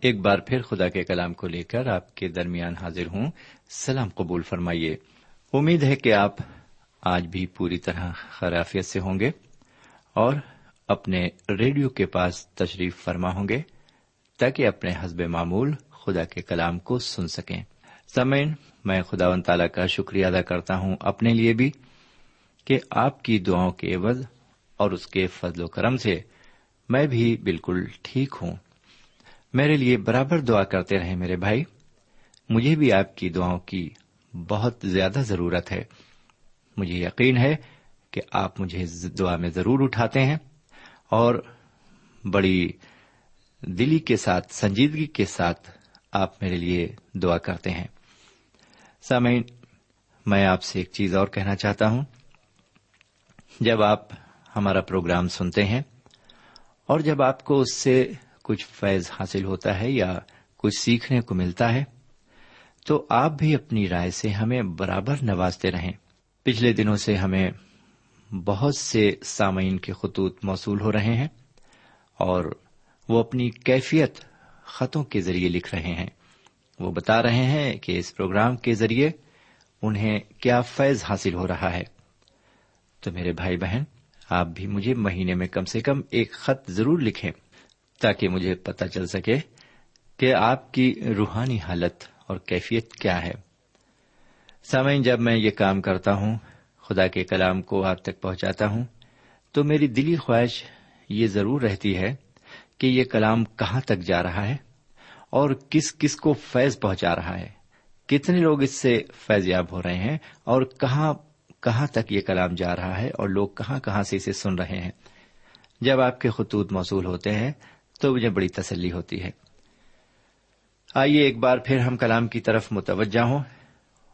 ایک بار پھر خدا کے کلام کو لے کر آپ کے درمیان حاضر ہوں۔ سلام قبول فرمائیے۔ امید ہے کہ آپ آج بھی پوری طرح خرافیت سے ہوں گے اور اپنے ریڈیو کے پاس تشریف فرما ہوں گے تاکہ اپنے حزب معمول خدا کے کلام کو سن سکیں۔ سمعین میں خدا و تعالیٰ کا شکریہ ادا کرتا ہوں اپنے لیے بھی کہ آپ کی دعاؤں کے عوض اور اس کے فضل و کرم سے میں بھی بالکل ٹھیک ہوں۔ میرے لیے برابر دعا کرتے رہے میرے بھائی۔ مجھے بھی آپ کی دعاؤں کی بہت زیادہ ضرورت ہے۔ مجھے یقین ہے کہ آپ مجھے دعا میں ضرور اٹھاتے ہیں اور بڑی دلی کے ساتھ، سنجیدگی کے ساتھ آپ میرے لیے دعا کرتے ہیں۔ سامعین، میں آپ سے ایک چیز اور کہنا چاہتا ہوں۔ جب آپ ہمارا پروگرام سنتے ہیں اور جب آپ کو اس سے کچھ فیض حاصل ہوتا ہے یا کچھ سیکھنے کو ملتا ہے، تو آپ بھی اپنی رائے سے ہمیں برابر نوازتے رہیں۔ پچھلے دنوں سے ہمیں بہت سے سامعین کے خطوط موصول ہو رہے ہیں اور وہ اپنی کیفیت خطوں کے ذریعے لکھ رہے ہیں۔ وہ بتا رہے ہیں کہ اس پروگرام کے ذریعے انہیں کیا فیض حاصل ہو رہا ہے۔ تو میرے بھائی بہن، آپ بھی مجھے مہینے میں کم سے کم ایک خط ضرور لکھیں۔ تاکہ مجھے پتا چل سکے کہ آپ کی روحانی حالت اور کیفیت کیا ہے۔ سامعین، جب میں یہ کام کرتا ہوں، خدا کے کلام کو آپ تک پہنچاتا ہوں، تو میری دلی خواہش یہ ضرور رہتی ہے کہ یہ کلام کہاں تک جا رہا ہے اور کس کس کو فیض پہنچا رہا ہے۔ کتنے لوگ اس سے فیض یاب ہو رہے ہیں اور کہاں کہاں تک یہ کلام جا رہا ہے اور لوگ کہاں کہاں سے اسے سن رہے ہیں۔ جب آپ کے خطوط موصول ہوتے ہیں تو مجھے بڑی تسلی ہوتی ہے۔ آئیے ایک بار پھر ہم کلام کی طرف متوجہ ہوں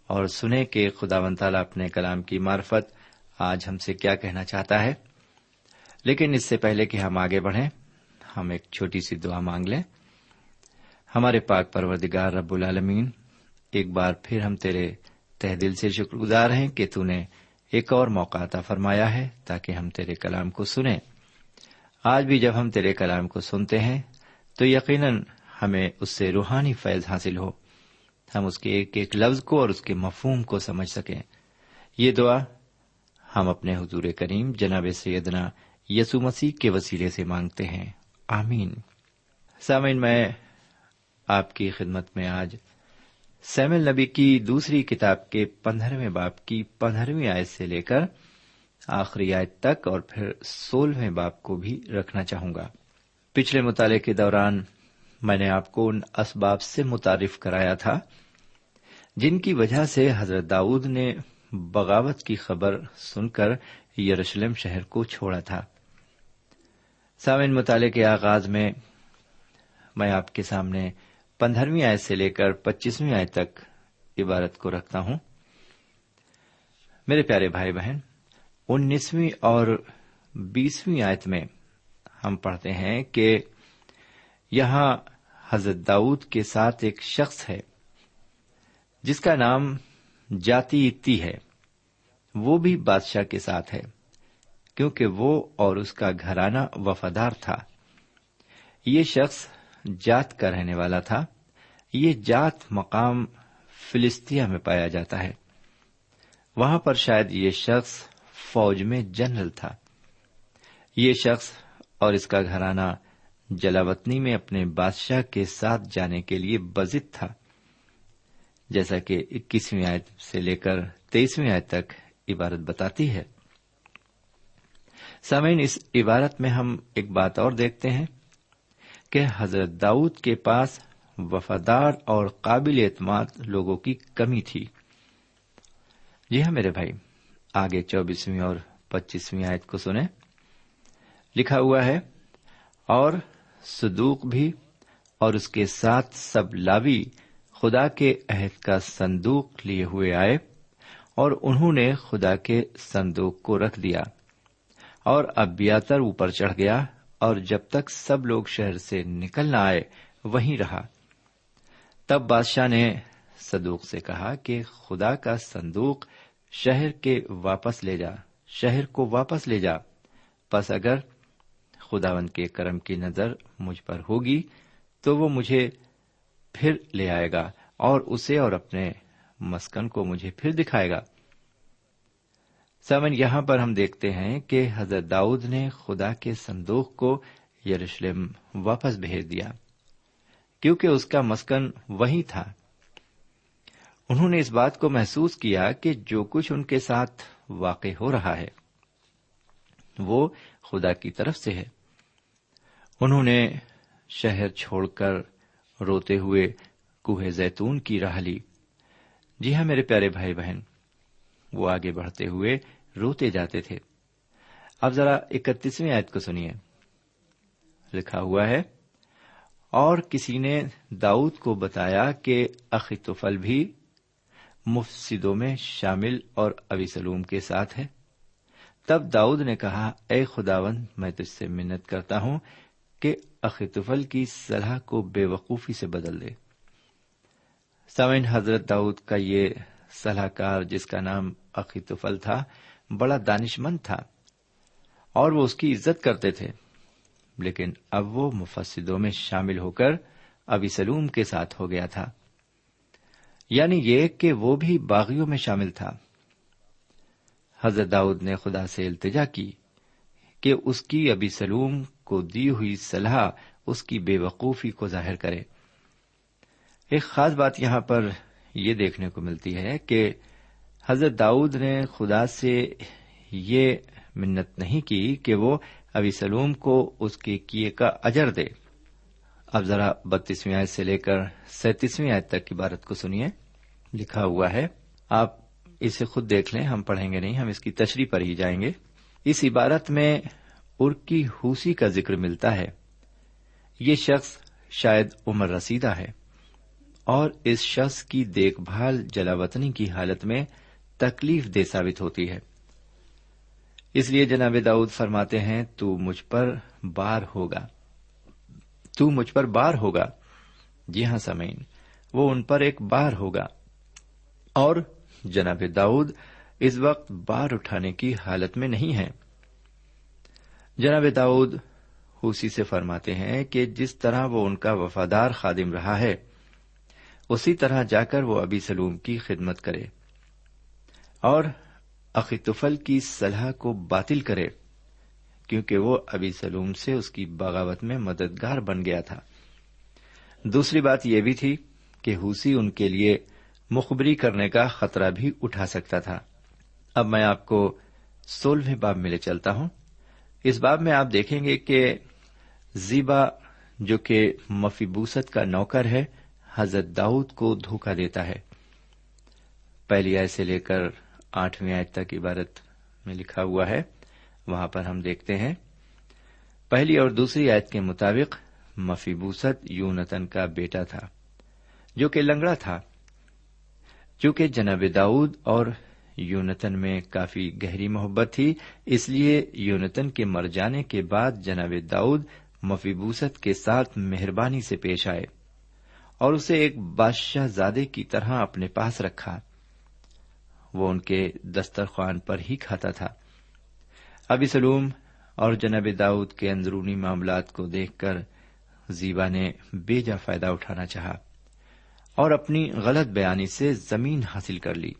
اور سنیں کہ خدا و تعالیٰ اپنے کلام کی معرفت آج ہم سے کیا کہنا چاہتا ہے۔ لیکن اس سے پہلے کہ ہم آگے بڑھیں، ہم ایک چھوٹی سی دعا مانگ لیں۔ ہمارے پاک پروردگار رب العالمین، ایک بار پھر ہم تیرے تہ دل سے شکر گزار ہیں کہ تون نے ایک اور موقع عطا فرمایا ہے تاکہ ہم تیرے کلام کو سنیں۔ آج بھی جب ہم تیرے کلام کو سنتے ہیں، تو یقیناً ہمیں اس سے روحانی فیض حاصل ہو۔ ہم اس کے ایک ایک لفظ کو اور اس کے مفہوم کو سمجھ سکیں۔ یہ دعا ہم اپنے حضور کریم جناب سیدنا یسو مسیح کے وسیلے سے مانگتے ہیں۔ آمین۔ سامعین، میں آپ کی خدمت میں آج سیم نبی کی دوسری کتاب کے پندرہویں باپ کی پندرہویں آیت سے لے کر آخری آیت تک اور پھر سولہویں باپ کو بھی رکھنا چاہوں گا۔ پچھلے مطالعے کے دوران میں نے آپ کو ان اسباب سے متعارف کرایا تھا، جن کی وجہ سے حضرت داؤد نے بغاوت کی خبر سن کر یروشلم شہر کو چھوڑا تھا۔ سامعین، مطالعے کے آغاز میں میں آپ کے سامنے پندرہویں آئے سے لے کر پچیسویں آئے تک عبارت کو رکھتا ہوں۔ میرے پیارے بھائی بہن انیسویں اور بیسویں آیت میں ہم پڑھتے ہیں کہ یہاں حضرت داؤد کے ساتھ ایک شخص ہے جس کا نام جاتی اتی ہے۔ وہ بھی بادشاہ کے ساتھ ہے، کیونکہ وہ اور اس کا گھرانہ وفادار تھا۔ یہ شخص جات کا رہنے والا تھا۔ یہ جات مقام فلسطیا میں پایا جاتا ہے۔ وہاں پر شاید یہ شخص فوج میں جنرل تھا۔ یہ شخص اور اس کا گھرانہ جلاوطنی میں اپنے بادشاہ کے ساتھ جانے کے لیے بزد تھا۔ جیسا کہ اکیسویں آیت سے لے کر تیئیسویں آیت تک عبارت بتاتی ہے۔ سامعین، اس عبارت میں ہم ایک بات اور دیکھتے ہیں کہ حضرت داؤد کے پاس وفادار اور قابل اعتماد لوگوں کی کمی تھی۔ جی ہاں میرے بھائی آگے چوبیسویں اور پچیسویں آیت کو سنیں۔ لکھا ہوا ہے، اور صدوق بھی اور اس کے ساتھ سب لاوی خدا کے عہد کا صندوق لیے ہوئے آئے اور انہوں نے خدا کے صندوق کو رکھ دیا اور اب بیاتر اوپر چڑھ گیا اور جب تک سب لوگ شہر سے نکل نہ آئے، وہیں رہا۔ تب بادشاہ نے صدوق سے کہا کہ خدا کا صندوق شہر کے واپس لے جا، شہر کو واپس لے جا۔ بس اگر خداون کے کرم کی نظر مجھ پر ہوگی، تو وہ مجھے پھر لے آئے گا اور اسے اور اپنے مسکن کو مجھے پھر دکھائے گا۔ سمن یہاں پر ہم دیکھتے ہیں کہ حضرت داؤد نے خدا کے صندوق کو یروشلم واپس بھیج دیا، کیونکہ اس کا مسکن وہی تھا۔ انہوں نے اس بات کو محسوس کیا کہ جو کچھ ان کے ساتھ واقع ہو رہا ہے، وہ خدا کی طرف سے ہے۔ انہوں نے شہر چھوڑ کر روتے ہوئے کوہ زیتون کی راہ لی۔ جی ہاں میرے پیارے بھائی بہن، وہ آگے بڑھتے ہوئے روتے جاتے تھے۔ اب ذرا اکتیسویں آیت کو سنیے۔ لکھا ہوا ہے، اور کسی نے داؤد کو بتایا کہ اخیتوفل بھی مفسدوں میں شامل اور ابی سلوم کے ساتھ ہے۔ تب داؤد نے کہا، اے خداون میں تجھ سے منت کرتا ہوں کہ اخیتوفل کی صلاح کو بے وقوفی سے بدل دے۔ سمین حضرت داؤد کا یہ صلاح کار جس کا نام عقیتفل تھا، بڑا دانش مند تھا اور وہ اس کی عزت کرتے تھے۔ لیکن اب وہ مفسدوں میں شامل ہو کر ابھی سلوم کے ساتھ ہو گیا تھا۔ یعنی یہ کہ وہ بھی باغیوں میں شامل تھا۔ حضرت داؤد نے خدا سے التجا کی کہ اس کی ابھی سلوم کو دی ہوئی صلاح اس کی بے وقوفی کو ظاہر کرے۔ ایک خاص بات یہاں پر یہ دیکھنے کو ملتی ہے کہ حضرت داؤد نے خدا سے یہ منت نہیں کی کہ وہ ابھی سلوم کو اس کے کیے کا اجر دے۔ اب ذرا بتیسویں آیت سے لے کر سینتیسویں آیت تک کی بارت کو سنیے۔ لکھا ہوا ہے، آپ اسے خود دیکھ لیں، ہم پڑھیں گے نہیں، ہم اس کی تشریح پر ہی جائیں گے۔ اس عبارت میں ارکی حوسی کا ذکر ملتا ہے۔ یہ شخص شاید عمر رسیدہ ہے اور اس شخص کی دیکھ بھال جلا وطنی کی حالت میں تکلیف دہ ثابت ہوتی ہے۔ اس لیے جناب داؤد فرماتے ہیں، تو مجھ پر بار ہوگا۔ تو مجھ پر بار ہوگا۔ جی ہاں سمین وہ ان پر ایک بار ہوگا۔ اور جناب داؤد اس وقت بار اٹھانے کی حالت میں نہیں ہے جناب داؤد حوسی سے فرماتے ہیں کہ جس طرح وہ ان کا وفادار خادم رہا ہے، اسی طرح جا کر وہ ابھی سلوم کی خدمت کرے اور عقیتفل کی صلاح کو باطل کرے۔ کیونکہ وہ ابھی سلوم سے اس کی بغاوت میں مددگار بن گیا تھا۔ دوسری بات یہ بھی تھی کہ حوسی ان کے لیے مخبری کرنے کا خطرہ بھی اٹھا سکتا تھا۔ اب میں آپ کو سولہویں باب میں لے چلتا ہوں۔ اس باب میں آپ دیکھیں گے کہ زیبا جو کہ مفیبوست کا نوکر ہے، حضرت داؤد کو دھوکہ دیتا ہے۔ پہلی آئے سے لے کر آٹھویں آیت تک عبارت میں لکھا ہوا ہے۔ وہاں پر ہم دیکھتے ہیں۔ پہلی اور دوسری آیت کے مطابق مفیبوست یونتن کا بیٹا تھا، جو کہ لنگڑا تھا۔ چونکہ جناب داؤد اور یونتن میں کافی گہری محبت تھی، اس لیے یونتن کے مر جانے کے بعد جناب داؤد مفیبوست کے ساتھ مہربانی سے پیش آئے اور اسے ایک بادشاہ زادے کی طرح اپنے پاس رکھا۔ وہ ان کے دسترخوان پر ہی کھاتا تھا۔ ابھی سلوم اور جناب داؤد کے اندرونی معاملات کو دیکھ کر زیبا نے بے جا فائدہ اٹھانا چاہا اور اپنی غلط بیانی سے زمین حاصل کر لی۔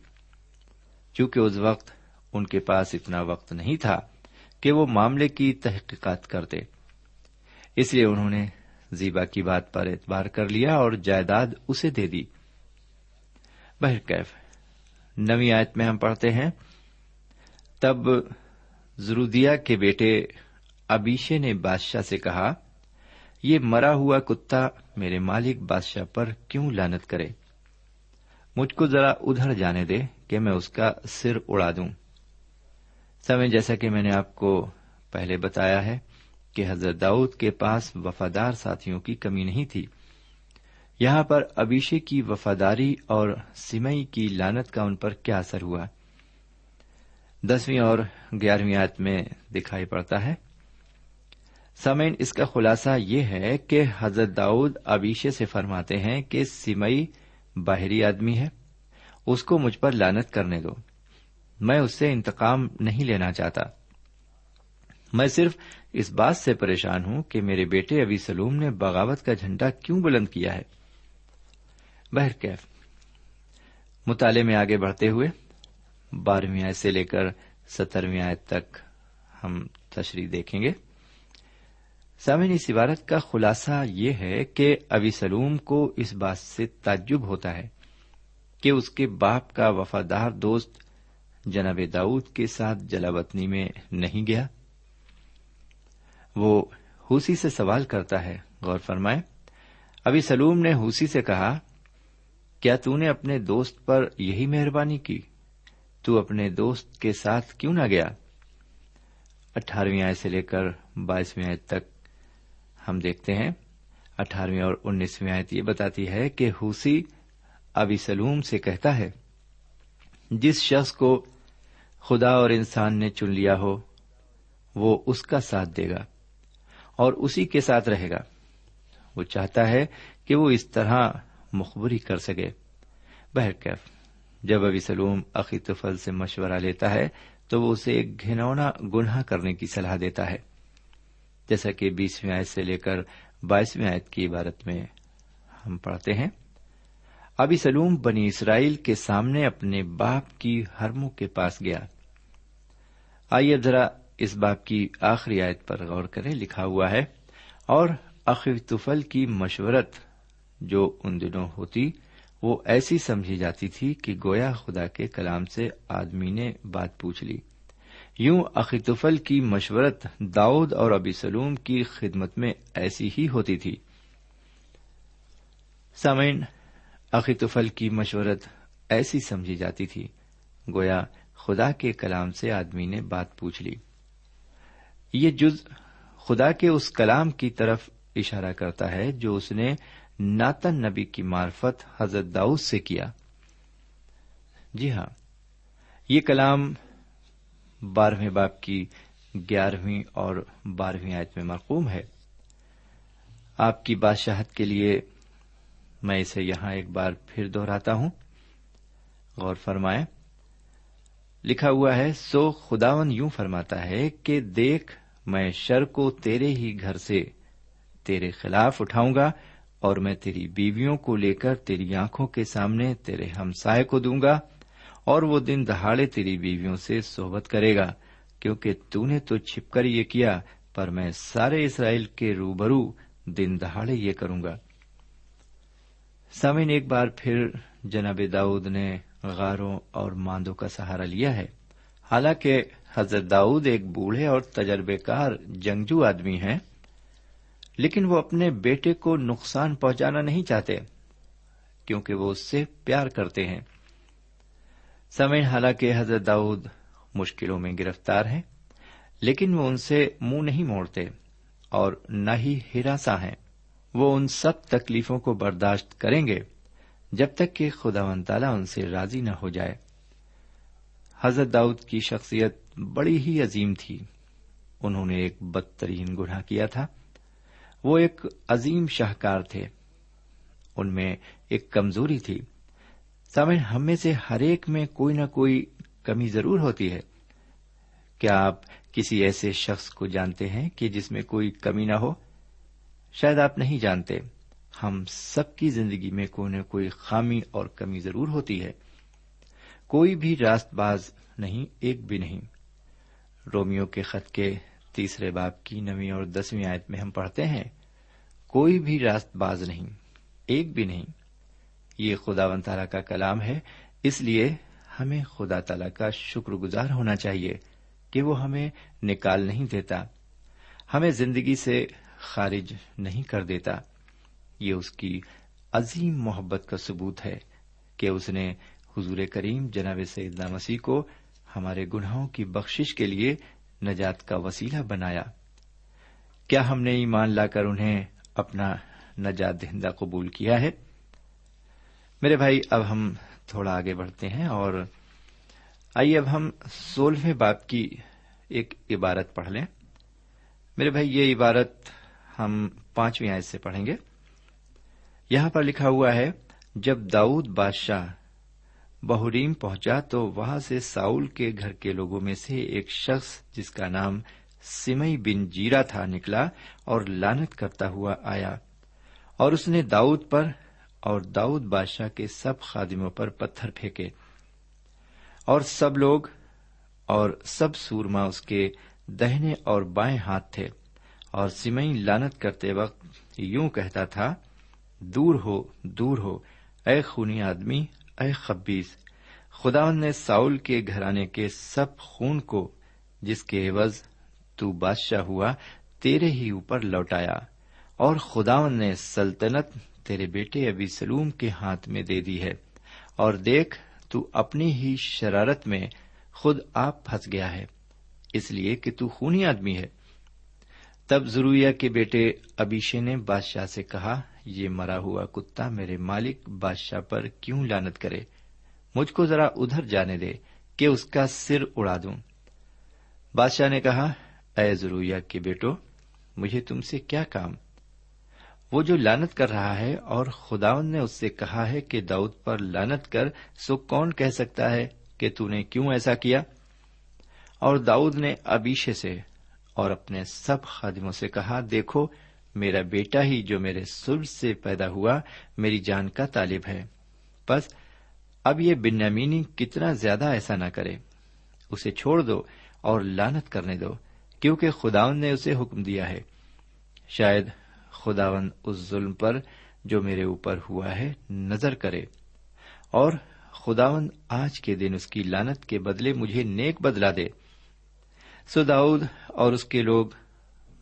چونکہ اس وقت ان کے پاس اتنا وقت نہیں تھا کہ وہ معاملے کی تحقیقات کرتے۔ اس لیے انہوں نے زیبا کی بات پر اعتبار کر لیا اور جائیداد اسے دے دی۔ بہرکیف نوی آیت میں ہم پڑھتے ہیں، تب زرودیا کے بیٹے ابیشے نے بادشاہ سے کہا، یہ مرا ہوا کتا میرے مالک بادشاہ پر کیوں لانت کرے؟ مجھ کو ذرا ادھر جانے دے کہ میں اس کا سر اڑا دوں۔ سمے جیسا کہ میں نے آپ کو پہلے بتایا ہے کہ حضرت داؤد کے پاس وفادار ساتھیوں کی کمی نہیں تھی۔ یہاں پر ابیشے کی وفاداری اور سمئی کی لانت کا ان پر کیا اثر ہوا؟ دسویں اور گیارہویں آیت میں دکھائی پڑتا ہے۔ سمین اس کا خلاصہ یہ ہے کہ حضرت داؤد ابیشے سے فرماتے ہیں کہ سمئی باہری آدمی ہے، اس کو مجھ پر لانت کرنے دو۔ میں اس سے انتقام نہیں لینا چاہتا۔ میں صرف اس بات سے پریشان ہوں کہ میرے بیٹے ابی سلوم نے بغاوت کا جھنڈا کیوں بلند کیا ہے۔ بہرکیف، مطالعے میں آگے بڑھتے ہوئے بارہویں آیت سے لے کر سترویں آیت تک ہم تشریح دیکھیں گے۔ سامعین، اس عبارت کا خلاصہ یہ ہے کہ ابی سلوم کو اس بات سے تعجب ہوتا ہے کہ اس کے باپ کا وفادار دوست جناب داؤد کے ساتھ جلاوطنی میں نہیں گیا۔ وہ حوسی سے سوال کرتا ہے، غور فرمائے ابھی سلوم نے حوسی سے کہا، کیا تو نے اپنے دوست پر یہی مہربانی کی؟ تو اپنے دوست کے ساتھ کیوں نہ گیا؟ اٹھارہویں آئے سے لے کر بائیسویں آئے تک ہم دیکھتے ہیں۔ اٹھارہویں اور انیسویں آیت یہ بتاتی ہے کہ حوسی ابی سلوم سے کہتا ہے، جس شخص کو خدا اور انسان نے چن لیا ہو، وہ اس کا ساتھ دے گا اور اسی کے ساتھ رہے گا۔ وہ چاہتا ہے کہ وہ اس طرح مخبری کر سکے۔ بہرکیف۔ جب ابھی سلوم عقیتفل سے مشورہ لیتا ہے تو وہ اسے ایک گھنونا گناہ کرنے کی صلاح دیتا ہے۔ جیسا کہ بیسویں آیت سے لے کر بائیسویں آیت کی عبارت میں ہم پڑھتے ہیں۔ ابھی سلوم بنی اسرائیل کے سامنے اپنے باپ کی ہرموں کے پاس گیا۔ آئیے ذرا اس باپ کی آخری آیت پر غور کریں، لکھا ہوا ہے، اور اخیتفل کی مشورت جو ان دنوں ہوتی وہ ایسی سمجھی جاتی تھی کہ گویا خدا کے کلام سے آدمی نے بات پوچھ لی۔ یوں عقیتفل کی مشورت داؤد اور ابی سلوم کی خدمت میں ایسی ہی ہوتی تھی۔ سامعین عقیتفل کی مشورت ایسی سمجھی جاتی تھی۔ گویا خدا کے کلام سے آدمی نے بات پوچھ لی۔ یہ جز خدا کے اس کلام کی طرف اشارہ کرتا ہے جو اس نے ناتن نبی کی معرفت حضرت داؤد سے کیا۔ جی ہاں یہ کلام بارہویں باپ کی گیارہویں اور بارہویں آیت میں مرقوم ہے۔ آپ کی بادشاہت کے لیے میں اسے یہاں ایک بار پھر دوہراتا ہوں۔ غور فرمائے لکھا ہوا ہے، سو خداون یوں فرماتا ہے کہ دیکھ، میں شر کو تیرے ہی گھر سے تیرے خلاف اٹھاؤں گا۔ اور میں تیری بیویوں کو لے کر تیری آنکھوں کے سامنے تیرے ہمسائے کو دوں گا، اور وہ دن دہاڑے تیری بیویوں سے صحبت کرے گا، کیونکہ تو نے تو چھپ کر یہ کیا، پر میں سارے اسرائیل کے روبرو دن دہاڑے یہ کروں گا۔ سمن ایک بار پھر جناب داؤد نے غاروں اور ماندوں کا سہارا لیا ہے۔ حالانکہ حضرت داؤد ایک بوڑھے اور تجربے کار جنگجو آدمی ہیں۔ لیکن وہ اپنے بیٹے کو نقصان پہنچانا نہیں چاہتے، کیونکہ وہ اس سے پیار کرتے ہیں۔ سمین حالانکہ حضرت داؤد مشکلوں میں گرفتار ہیں، لیکن وہ ان سے منہ نہیں موڑتے اور نہ ہی ہراساں ہیں۔ وہ ان سب تکلیفوں کو برداشت کریں گے جب تک کہ خدا و تعالیٰ ان سے راضی نہ ہو جائے۔ حضرت داؤد کی شخصیت بڑی ہی عظیم تھی۔ انہوں نے ایک بدترین گناہ کیا تھا۔ وہ ایک عظیم شاہکار تھے۔ ان میں ایک کمزوری تھی۔ سامن ہم میں سے ہر ایک میں کوئی نہ کوئی کمی ضرور ہوتی ہے۔ کیا آپ کسی ایسے شخص کو جانتے ہیں کہ جس میں کوئی کمی نہ ہو؟ شاید آپ نہیں جانتے۔ ہم سب کی زندگی میں کوئی نہ کوئی خامی اور کمی ضرور ہوتی ہے۔ کوئی بھی راست باز نہیں، ایک بھی نہیں۔ رومیو کے خط کے تیسرے باپ کی نویں اور دسویں آیت میں ہم پڑھتے ہیں۔ کوئی بھی راست باز نہیں، ایک بھی نہیں۔ یہ خدا و تعالی کا کلام ہے، اس لیے ہمیں خدا تعالی کا شکر گزار ہونا چاہیے کہ وہ ہمیں نکال نہیں دیتا، ہمیں زندگی سے خارج نہیں کر دیتا۔ یہ اس کی عظیم محبت کا ثبوت ہے کہ اس نے حضور کریم جناب سیدنا مسیح کو ہمارے گناہوں کی بخشش کے لیے نجات کا وسیلہ بنایا۔ کیا ہم نے ایمان لا کر انہیں اپنا نجات دہندہ قبول کیا ہے۔ میرے بھائی، اب ہم تھوڑا آگے بڑھتے ہیں اور آئیے اب ہم سولہویں باپ کی ایک عبارت پڑھ لیں۔ میرے بھائی، یہ عبارت ہم پانچویں آیت سے پڑھیں گے۔ یہاں پر لکھا ہوا ہے، جب داؤد بادشاہ بہریم پہنچا تو وہاں سے ساؤل کے گھر کے لوگوں میں سے ایک شخص جس کا نام سمئی بن جیرا تھا نکلا اور لانت کرتا ہوا آیا اور اس نے داؤد پر اور داؤد بادشاہ کے سب خادموں پر پتھر پھینکے اور سب لوگ اور سب سورما اس کے دہنے اور بائیں ہاتھ تھے اور سمئی لانت کرتے وقت یوں کہتا تھا، دور ہو دور ہو، اے خونی آدمی، اے خبیز خداون نے ساؤل کے گھرانے کے سب خون کو، جس کے عوض تو بادشاہ ہوا، تیرے ہی اوپر لوٹایا، اور خداون نے سلطنت تیرے بیٹے ابی سلوم کے ہاتھ میں دے دی ہے، اور دیکھ، تو اپنی ہی شرارت میں خود آپ پھنس گیا ہے، اس لیے کہ تو خونی آدمی ہے۔ تب ضروریہ کے بیٹے ابیشے نے بادشاہ سے کہا، یہ مرا ہوا کتا میرے مالک بادشاہ پر کیوں لانت کرے؟ مجھ کو ذرا ادھر جانے دے، کہ اس کا سر اڑا دوں۔ بادشاہ نے کہا اے ضروریہ کے بیٹو، مجھے تم سے کیا کام؟ وہ جو لانت کر رہا ہے اور خداون نے اس سے کہا ہے کہ داؤد پر لانت کر، سو کون کہہ سکتا ہے کہ تو نے کیوں ایسا کیا؟ اور داؤد نے ابیشے سے اور اپنے سب خادموں سے کہا، دیکھو، میرا بیٹا ہی جو میرے سر سے پیدا ہوا، میری جان کا طالب ہے۔ بس، اب یہ بنیامینی کتنا زیادہ ایسا نہ کرے۔ اسے چھوڑ دو اور لانت کرنے دو۔ کیونکہ خداون نے اسے حکم دیا ہے۔ شاید خداون اس ظلم پر جو میرے اوپر ہوا ہے نظر کرے۔ اور خداون آج کے دن اس کی لانت کے بدلے مجھے نیک بدلا دے۔ سو داؤد اور اس کے لوگ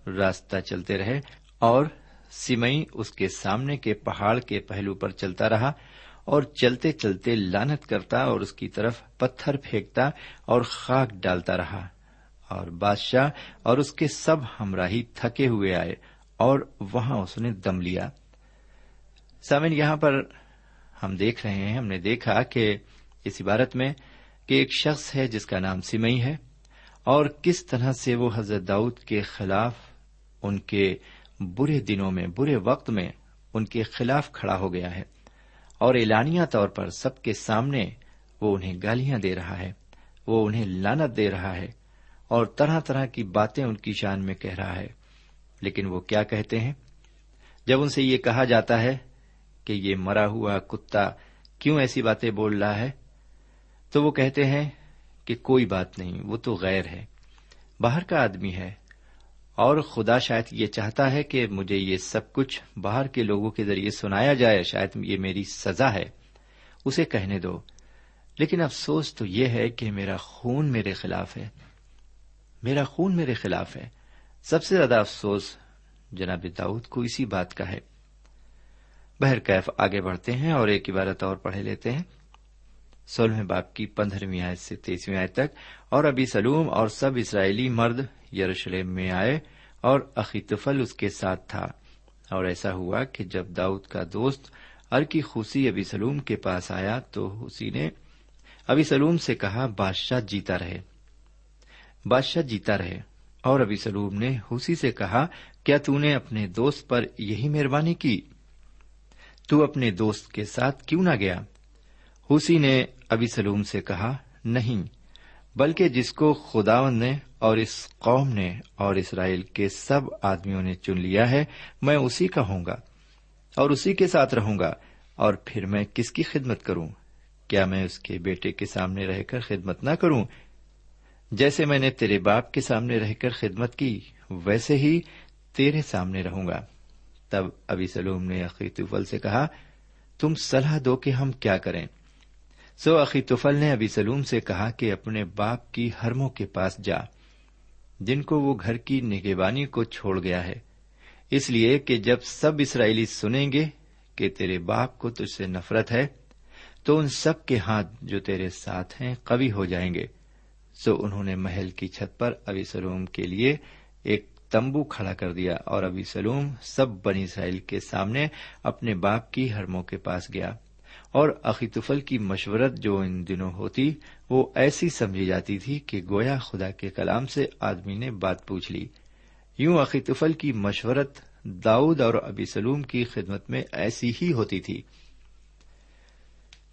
راستہ چلتے رہے اور سمئی اس کے سامنے کے پہاڑ کے پہلو پر چلتا رہا اور چلتے چلتے لانت کرتا اور اس کی طرف پتھر پھینکتا اور خاک ڈالتا رہا۔ اور بادشاہ اور اس کے سب ہمراہی تھکے ہوئے آئے اور وہاں اس نے دم لیا۔ سامن یہاں پر ہم دیکھ رہے ہیں، ہم نے دیکھا کہ اس عبارت میں کہ ایک شخص ہے جس کا نام سمئی ہے اور کس طرح سے وہ حضرت داؤد کے خلاف ان کے برے دنوں میں، برے وقت میں ان کے خلاف کھڑا ہو گیا ہے اور اعلانیہ طور پر سب کے سامنے وہ انہیں گالیاں دے رہا ہے، وہ انہیں لانت دے رہا ہے۔ اور طرح طرح کی باتیں ان کی شان میں کہہ رہا ہے۔ لیکن وہ کیا کہتے ہیں؟ جب ان سے یہ کہا جاتا ہے کہ یہ مرا ہوا کتا کیوں ایسی باتیں بول رہا ہے، تو وہ کہتے ہیں کہ کوئی بات نہیں، وہ تو غیر ہے، باہر کا آدمی ہے۔ اور خدا شاید یہ چاہتا ہے کہ مجھے یہ سب کچھ باہر کے لوگوں کے ذریعے سنایا جائے، شاید یہ میری سزا ہے، اسے کہنے دو۔ لیکن افسوس تو یہ ہے کہ میرا خون میرے خلاف ہے۔ میرا خون میرے خلاف ہے۔ سب سے زیادہ افسوس جناب داؤد کو اسی بات کا ہے۔ بہر کیف آگے بڑھتے ہیں اور ایک عبارت اور پڑھے لیتے ہیں۔ سولہویں باپ کی پندرہویں آیت سے تیسویں آیت تک اور ابھی سلوم اور سب اسرائیلی مرد یروشلم میں آئے اور عقیتفل اس کے ساتھ تھا۔ اور ایسا ہوا کہ جب داؤد کا دوست ارکی خوسی ابھی سلوم کے پاس آیا تو اسی نے ابھی سلوم سے کہا، بادشاہ جیتا رہے۔ بادشاہ جیتا رہے۔ اور ابھی سلوم نے حوسی سے کہا، کیا تو نے اپنے دوست پر یہی مہربانی کی؟ تو اپنے دوست کے ساتھ کیوں نہ گیا؟ حوسی نے ابھی سلوم سے کہا، نہیں، بلکہ جس کو خداون نے اور اس قوم نے اور اسرائیل کے سب آدمیوں نے چن لیا ہے، میں اسی کا ہوں گا اور اسی کے ساتھ رہوں گا۔ اور پھر میں کس کی خدمت کروں؟ کیا میں اس کے بیٹے کے سامنے رہ کر خدمت نہ کروں؟ جیسے میں نے تیرے باپ کے سامنے رہ کر خدمت کی، ویسے ہی تیرے سامنے رہوں گا۔ تب ابھی سلوم نے عقیتفل سے کہا، تم صلاح دو کہ ہم کیا کریں۔ سو عقیتفل نے ابھی سلوم سے کہا کہ اپنے باپ کی ہرموں کے پاس جا، جن کو وہ گھر کی نگہبانی کو چھوڑ گیا ہے۔ اس لیے کہ جب سب اسرائیلی سنیں گے کہ تیرے باپ کو تجھ سے نفرت ہے، تو ان سب کے ہاتھ جو تیرے ساتھ ہیں قوی ہو جائیں گے۔ سو انہوں نے محل کی چھت پر ابی سلوم کے لیے ایک تمبو کھڑا کر دیا اور ابی سلوم سب بنی اسرائیل کے سامنے اپنے باپ کی ہرموں کے پاس گیا اور عقیتفل کی مشورت جو ان دنوں ہوتی وہ ایسی سمجھی جاتی تھی کہ گویا خدا کے کلام سے آدمی نے بات پوچھ لی۔ یوں عقیتفل کی مشورت داؤد اور ابی سلوم کی خدمت میں ایسی ہی ہوتی تھی۔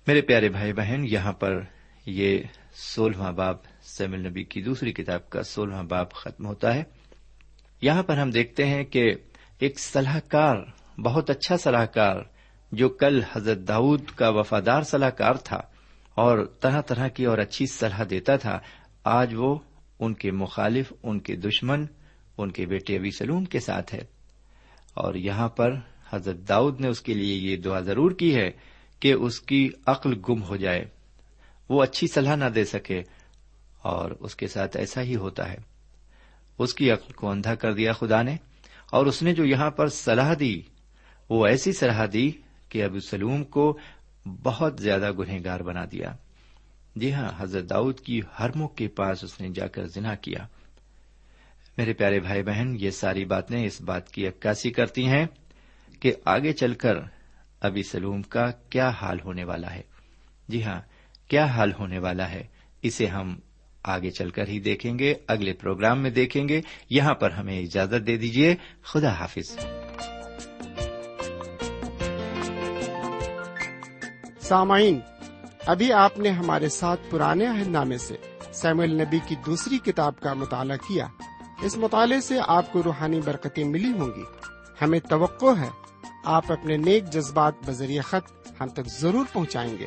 میرے پیارے بھائی بہن، یہاں پر یہ سولہواں باب سیمل نبی کی دوسری کتاب کا سولہواں باب ختم ہوتا ہے۔ یہاں پر ہم دیکھتے ہیں کہ ایک صلاح کار بہت اچھا صلاح کار جو کل حضرت داؤد کا وفادار صلاح کار تھا اور طرح طرح کی اور اچھی صلاح دیتا تھا، آج وہ ان کے مخالف، ان کے دشمن، ان کے بیٹے ابی سلوم کے ساتھ ہے۔ اور یہاں پر حضرت داؤد نے اس کے لیے یہ دعا ضرور کی ہے کہ اس کی عقل گم ہو جائے۔ وہ اچھی صلاح نہ دے سکے اور اس کے ساتھ ایسا ہی ہوتا ہے۔ اس کی عقل کو اندھا کر دیا خدا نے اور اس نے جو یہاں پر صلاح دی، وہ ایسی صلاح دی کہ ابو سلوم کو بہت زیادہ گنہگار بنا دیا۔ جی ہاں حضرت داؤد کی ہرموں کے پاس اس نے جا کر زنا کیا۔ میرے پیارے بھائی بہن، یہ ساری باتیں اس بات کی عکاسی کرتی ہیں کہ آگے چل کر ابی سلوم کا کیا حال ہونے والا ہے۔ جی ہاں کیا حال ہونے والا ہے؟ اسے ہم آگے چل کر ہی دیکھیں گے، اگلے پروگرام میں دیکھیں گے۔ یہاں پر ہمیں اجازت دے دیجیے خدا حافظ۔ سامعین، ابھی آپ نے ہمارے ساتھ پرانے عہد نامے سے سیمل نبی کی دوسری کتاب کا مطالعہ کیا۔ اس مطالعے سے آپ کو روحانی برکتیں ملی ہوں گی۔ ہمیں توقع ہے آپ اپنے نیک جذبات بذریعہ خط ہم تک ضرور پہنچائیں گے۔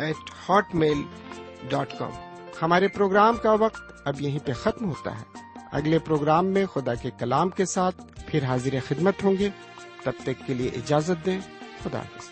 eight Hotmail dot com ہمارے پروگرام کا وقت اب یہیں پہ ختم ہوتا ہے۔ اگلے پروگرام میں خدا کے کلام کے ساتھ پھر حاضر خدمت ہوں گے۔ تب تک کے لیے اجازت دیں۔ خدا حافظ۔